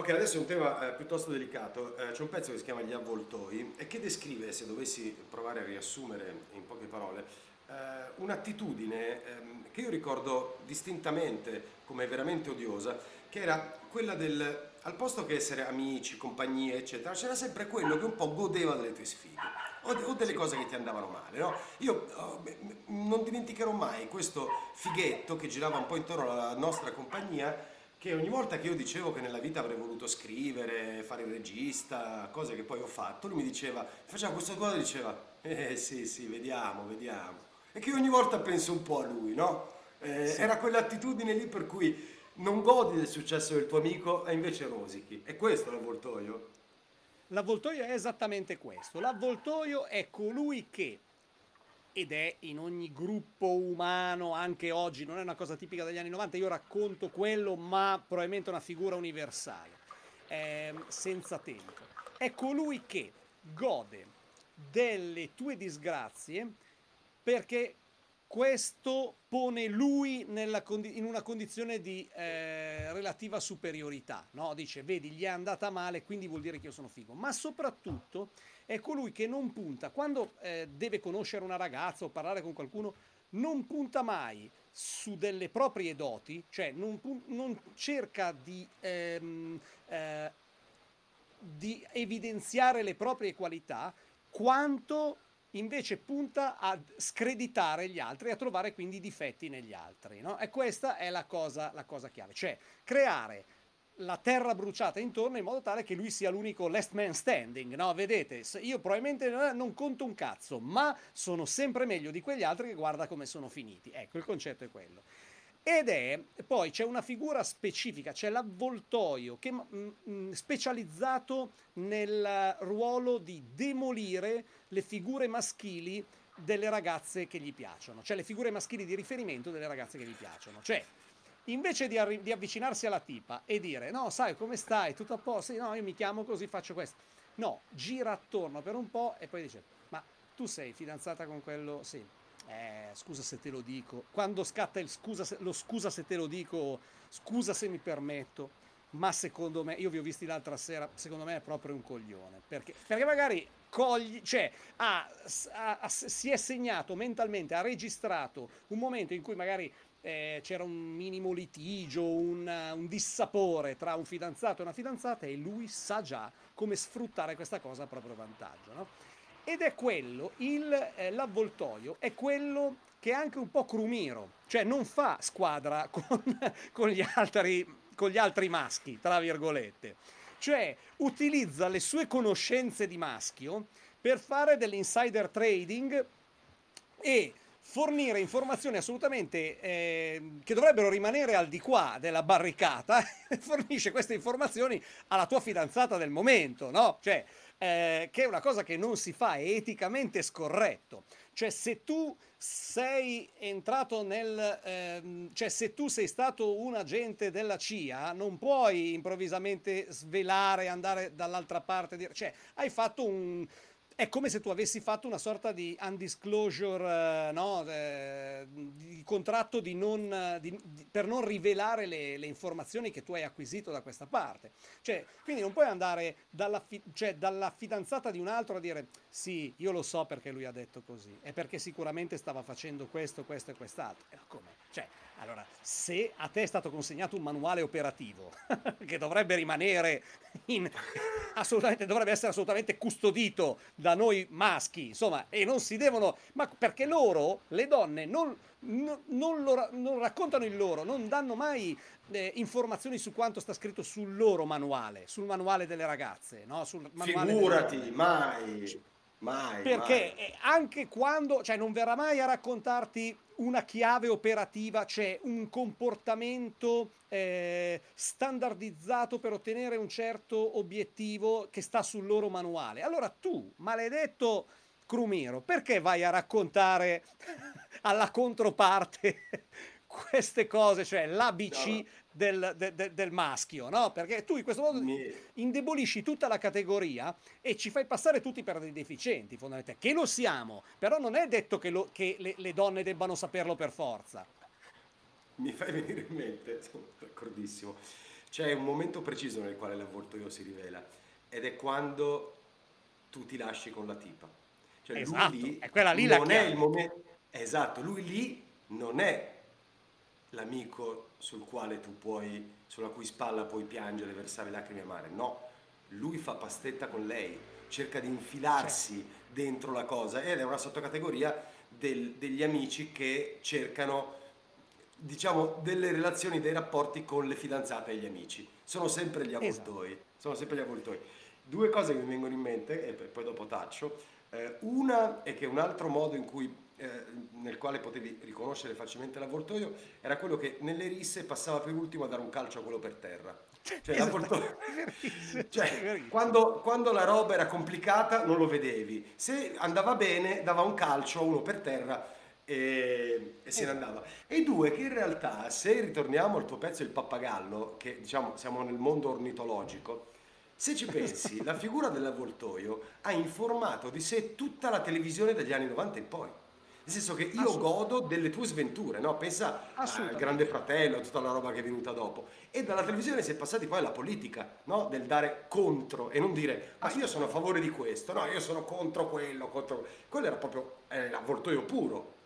Ok, adesso è un tema eh, piuttosto delicato. Eh, c'è un pezzo che si chiama Gli avvoltoi e che descrive, se dovessi provare a riassumere in poche parole, eh, un'attitudine ehm, che io ricordo distintamente come veramente odiosa, che era quella del, al posto che essere amici, compagnie, eccetera, c'era sempre quello che un po' godeva delle tue sfide o, o delle cose che ti andavano male. No? Io oh, non dimenticherò mai questo fighetto che girava un po' intorno alla nostra compagnia che ogni volta che io dicevo che nella vita avrei voluto scrivere, fare il regista, cose che poi ho fatto, lui mi diceva, faceva questo cosa e diceva, eh sì, sì, vediamo, vediamo. E che ogni volta penso un po' a lui, no? Eh, sì. Era quell'attitudine lì per cui non godi del successo del tuo amico e invece rosichi. E questo è l'avvoltoio? L'avvoltoio è esattamente questo. L'avvoltoio è colui che ed è in ogni gruppo umano anche oggi, non è una cosa tipica degli anni 90, io racconto quello, ma probabilmente una figura universale, eh, senza tempo. È colui che gode delle tue disgrazie perché questo pone lui condi- in una condizione di eh, relativa superiorità, no? Dice, vedi, gli è andata male, quindi vuol dire che io sono figo. Ma soprattutto è colui che non punta, quando eh, deve conoscere una ragazza o parlare con qualcuno, non punta mai su delle proprie doti, cioè non, non cerca di, ehm, eh, di evidenziare le proprie qualità, quanto invece punta a screditare gli altri e a trovare quindi difetti negli altri. No? E questa è la cosa, la cosa chiave, cioè creare la terra bruciata intorno in modo tale che lui sia l'unico last man standing, no? Vedete, io probabilmente non conto un cazzo, ma sono sempre meglio di quegli altri che guarda come sono finiti. Ecco, il concetto è quello. Ed è, poi c'è una figura specifica, c'è l'avvoltoio che mh, mm, mm, specializzato nel ruolo di demolire le figure maschili delle ragazze che gli piacciono, cioè le figure maschili di riferimento delle ragazze che gli piacciono. Cioè, invece di, arri- di, avvicinarsi alla tipa e dire no, sai come stai, tutto a posto, sì, no, io mi chiamo così, faccio questo. No, gira attorno per un po' e poi dice, ma tu sei fidanzata con quello? Sì. Eh, scusa se te lo dico. Quando scatta il scusa se, lo scusa se te lo dico, scusa se mi permetto, ma secondo me, io vi ho visti l'altra sera, secondo me è proprio un coglione. Perché, perché magari cogli, cioè, ha, ha, si è segnato mentalmente, ha registrato un momento in cui magari eh, c'era un minimo litigio, un, un, dissapore tra un fidanzato e una fidanzata e lui sa già come sfruttare questa cosa a proprio vantaggio. No? Ed è quello, il, eh, l'avvoltoio, è quello che è anche un po' crumiro, cioè non fa squadra con, con, gli, altri, con gli altri maschi, tra virgolette. Cioè utilizza le sue conoscenze di maschio per fare dell'insider trading e fornire informazioni assolutamente eh, che dovrebbero rimanere al di qua della barricata, fornisce queste informazioni alla tua fidanzata del momento, no? Cioè, eh, che è una cosa che non si fa, è eticamente scorretto. Cioè, se tu sei entrato nel... Ehm, cioè, se tu sei stato un agente della CIA, non puoi improvvisamente svelare, andare dall'altra parte, dire, cioè, hai fatto un è come se tu avessi fatto una sorta di undisclosure, eh, no? eh, di contratto di non, di, di, per non rivelare le, le, informazioni che tu hai acquisito da questa parte. Cioè, quindi non puoi andare dalla, fi, cioè, dalla fidanzata di un altro a dire sì, io lo so perché lui ha detto così, è perché sicuramente stava facendo questo, questo e quest'altro. E come? Cioè, allora, se a te è stato consegnato un manuale operativo che dovrebbe rimanere in, assolutamente, dovrebbe essere assolutamente custodito da noi maschi, insomma, e non si devono, ma perché loro, le donne, non, non, non, lo, non raccontano il loro, non danno mai eh, informazioni su quanto sta scritto sul loro manuale, sul manuale delle ragazze, no? Sul manuale Figurati, mai. Mai, perché mai. anche quando, cioè non verrà mai a raccontarti una chiave operativa, cioè un comportamento eh, standardizzato per ottenere un certo obiettivo che sta sul loro manuale. Allora tu, maledetto Crumiro, perché vai a raccontare alla controparte queste cose, cioè l'ABC no. del, de, de, del, maschio, no? Perché tu in questo modo Mi... indebolisci tutta la categoria e ci fai passare tutti per dei deficienti, fondamentalmente, che lo siamo, però non è detto che, lo, che le, le, donne debbano saperlo per forza. Mi fai venire in mente, sono d'accordissimo. c'è un momento preciso nel quale l'avvoltoio si rivela ed è quando tu ti lasci con la tipa. Cioè esatto, lui lì è quella lì non è il momento Esatto, lui lì non è l'amico sul quale tu puoi, sulla cui spalla puoi piangere, versare lacrime amare. No, lui fa pastetta con lei, cerca di infilarsi certo. dentro la cosa ed è una sottocategoria del, degli amici che cercano, diciamo, delle relazioni, dei rapporti con le fidanzate e gli amici. Sono sempre gli avvoltoi. Esatto. Sono sempre gli avvoltoi. Due cose che mi vengono in mente e poi dopo taccio. Eh, una è che un altro modo in cui eh, nel quale potevi riconoscere facilmente l'avvoltoio era quello che nelle risse passava per ultimo a dare un calcio a quello per terra. Cioè, esatto. cioè quando, quando, la roba era complicata non lo vedevi, se andava bene dava un calcio a uno per terra e, e se ne andava. E due, che in realtà se ritorniamo al tuo pezzo Il pappagallo, che diciamo siamo nel mondo ornitologico, se ci pensi, la figura dell'avvoltoio ha informato di sé tutta la televisione degli anni 90 in poi. Nel senso che io godo delle tue sventure, no? Pensa al Grande Fratello, a tutta la roba che è venuta dopo. E dalla televisione si è passati poi alla politica, no? Del dare contro e non dire, ma io sono a favore di questo, no, io sono contro quello, contro... Quello era proprio eh, l'avvoltoio puro.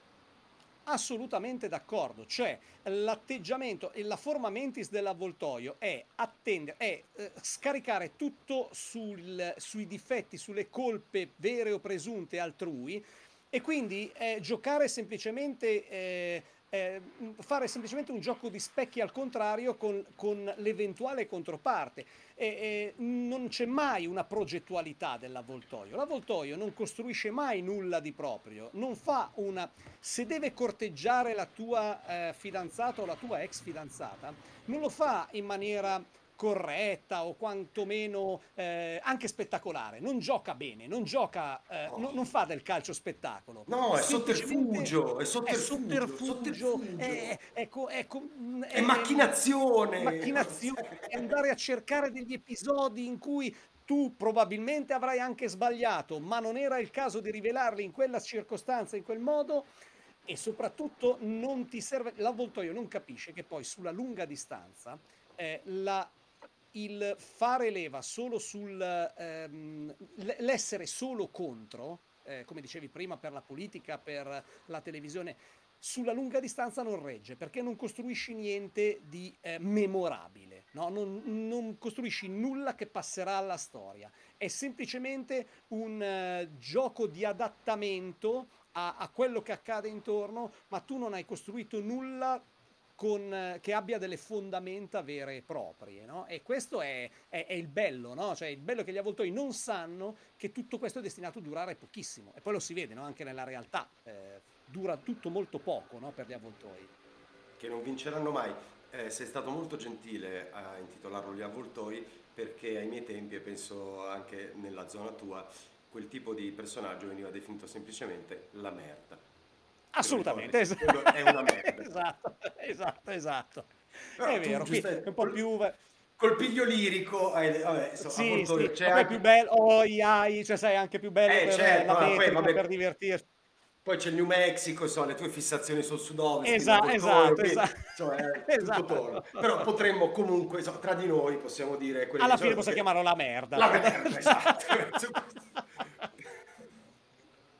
Assolutamente d'accordo, cioè l'atteggiamento e la forma mentis dell'avvoltoio è, attendere, è eh, scaricare tutto sul, sui difetti, sulle colpe vere o presunte altrui e quindi eh, giocare semplicemente, eh, eh, fare semplicemente un gioco di specchi al contrario con, con l'eventuale controparte. E, non c'è mai una progettualità dell'avvoltoio. L'avvoltoio non costruisce mai nulla di proprio, non fa una... Se deve corteggiare la tua eh, fidanzata o la tua ex fidanzata, non lo fa in maniera corretta o quantomeno eh, anche spettacolare. Non gioca bene, non gioca, eh, oh. no, non fa del calcio spettacolo. No, è sotterfugio, è sotterfugio, è, sotterfugio, è, è, è macchinazione. Macchinazione, è andare a cercare degli episodi in cui tu probabilmente avrai anche sbagliato, ma non era il caso di rivelarli in quella circostanza, in quel modo e soprattutto non ti serve l'avvoltoio non capisce che poi sulla lunga distanza eh, la il fare leva solo sul ehm, l'essere solo contro, eh, come dicevi prima per la politica, per la televisione, sulla lunga distanza non regge perché non costruisci niente di eh, memorabile, no? non, non, costruisci nulla che passerà alla storia, è semplicemente un uh, gioco di adattamento a, a quello che accade intorno, ma tu non hai costruito nulla con, che abbia delle fondamenta vere e proprie, no? E questo è, è, è il bello, no? Cioè il bello è che gli avvoltoi non sanno che tutto questo è destinato a durare pochissimo. E poi lo si vede, no? Anche nella realtà. Eh, dura tutto molto poco, no? Per gli avvoltoi. Che non vinceranno mai. Eh, sei stato molto gentile a intitolarlo Gli avvoltoi perché ai miei tempi, e penso anche nella zona tua, quel tipo di personaggio veniva definito semplicemente la merda. Assolutamente, esatto. è una merda. esatto, esatto, esatto. Però è vero, qui è un po' più... Col piglio lirico, eh, vabbè, insomma, sì, sì, c'è anche... più bello, oh, iai, cioè sai, anche più bello eh, per certo, la metrica, vabbè, per divertirsi. Poi c'è il New Mexico, insomma, le tue fissazioni sul sud-ovest. Esatto, esatto, esatto. Cioè, esatto. Però potremmo comunque, insomma, tra di noi possiamo dire... Alla fine possiamo chiamarlo la merda. La merda, esatto.